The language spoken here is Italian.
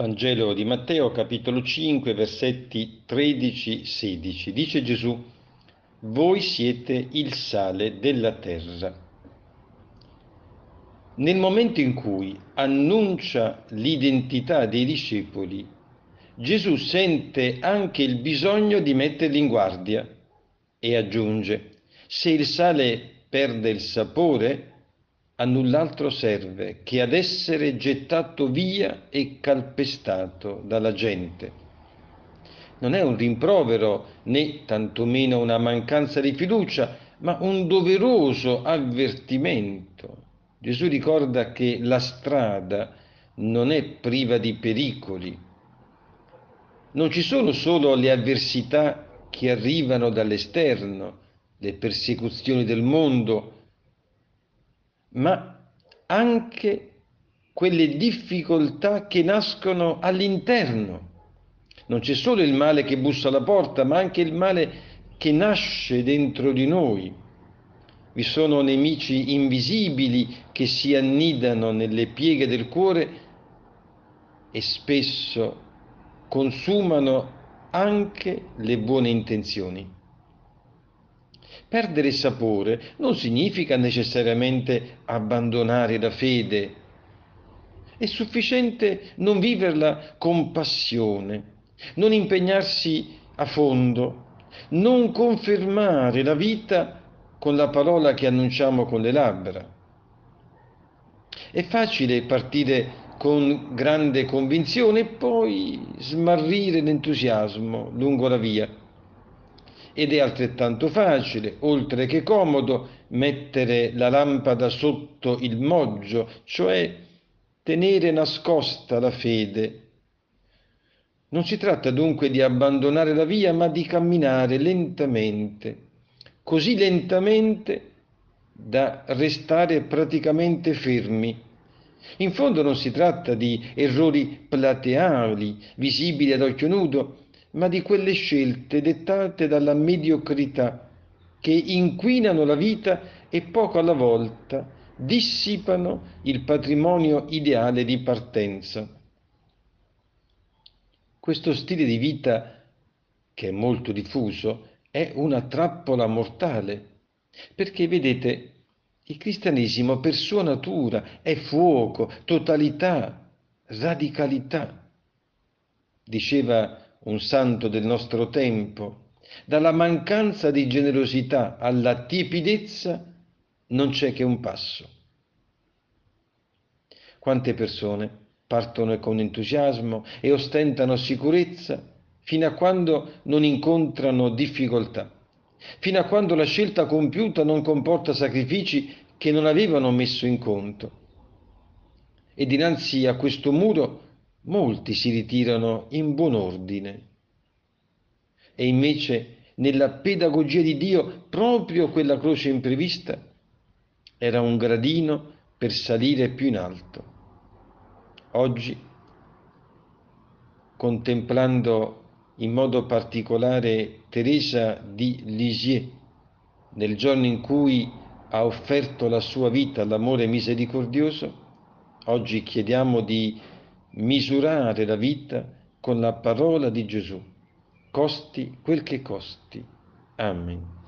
Vangelo di Matteo capitolo 5 versetti 13-16. Dice Gesù, voi siete il sale della terra. Nel momento in cui annuncia l'identità dei discepoli, Gesù sente anche il bisogno di metterli in guardia e aggiunge, se il sale perde il sapore, a null'altro serve che ad essere gettato via e calpestato dalla gente. Non è un rimprovero né tantomeno una mancanza di fiducia, ma un doveroso avvertimento. Gesù ricorda che la strada non è priva di pericoli. Non ci sono solo le avversità che arrivano dall'esterno, le persecuzioni del mondo, ma anche quelle difficoltà che nascono all'interno. Non c'è solo il male che bussa alla porta, ma anche il male che nasce dentro di noi. Vi sono nemici invisibili che si annidano nelle pieghe del cuore e spesso consumano anche le buone intenzioni. Perdere sapore non significa necessariamente abbandonare la fede. È sufficiente non viverla con passione, non impegnarsi a fondo, non confermare la vita con la parola che annunciamo con le labbra. È facile partire con grande convinzione e poi smarrire l'entusiasmo lungo la via ed è altrettanto facile, oltre che comodo, mettere la lampada sotto il moggio, cioè tenere nascosta la fede. Non si tratta dunque di abbandonare la via, ma di camminare lentamente, così lentamente da restare praticamente fermi. In fondo non si tratta di errori plateali, visibili ad occhio nudo, ma di quelle scelte dettate dalla mediocrità che inquinano la vita e poco alla volta dissipano il patrimonio ideale di partenza. Questo stile di vita, che è molto diffuso, è una trappola mortale, perché vedete, il cristianesimo per sua natura è fuoco, totalità, radicalità. Diceva un santo del nostro tempo, dalla mancanza di generosità alla tiepidezza non c'è che un passo. Quante persone partono con entusiasmo e ostentano sicurezza fino a quando non incontrano difficoltà, fino a quando la scelta compiuta non comporta sacrifici che non avevano messo in conto. E dinanzi a questo muro molti si ritirano in buon ordine. E invece nella pedagogia di Dio proprio quella croce imprevista era un gradino per salire più in alto. Oggi, contemplando in modo particolare Teresa di Lisieux, nel giorno in cui ha offerto la sua vita all'amore misericordioso, oggi chiediamo di misurare la vita con la parola di Gesù, costi quel che costi. Amen.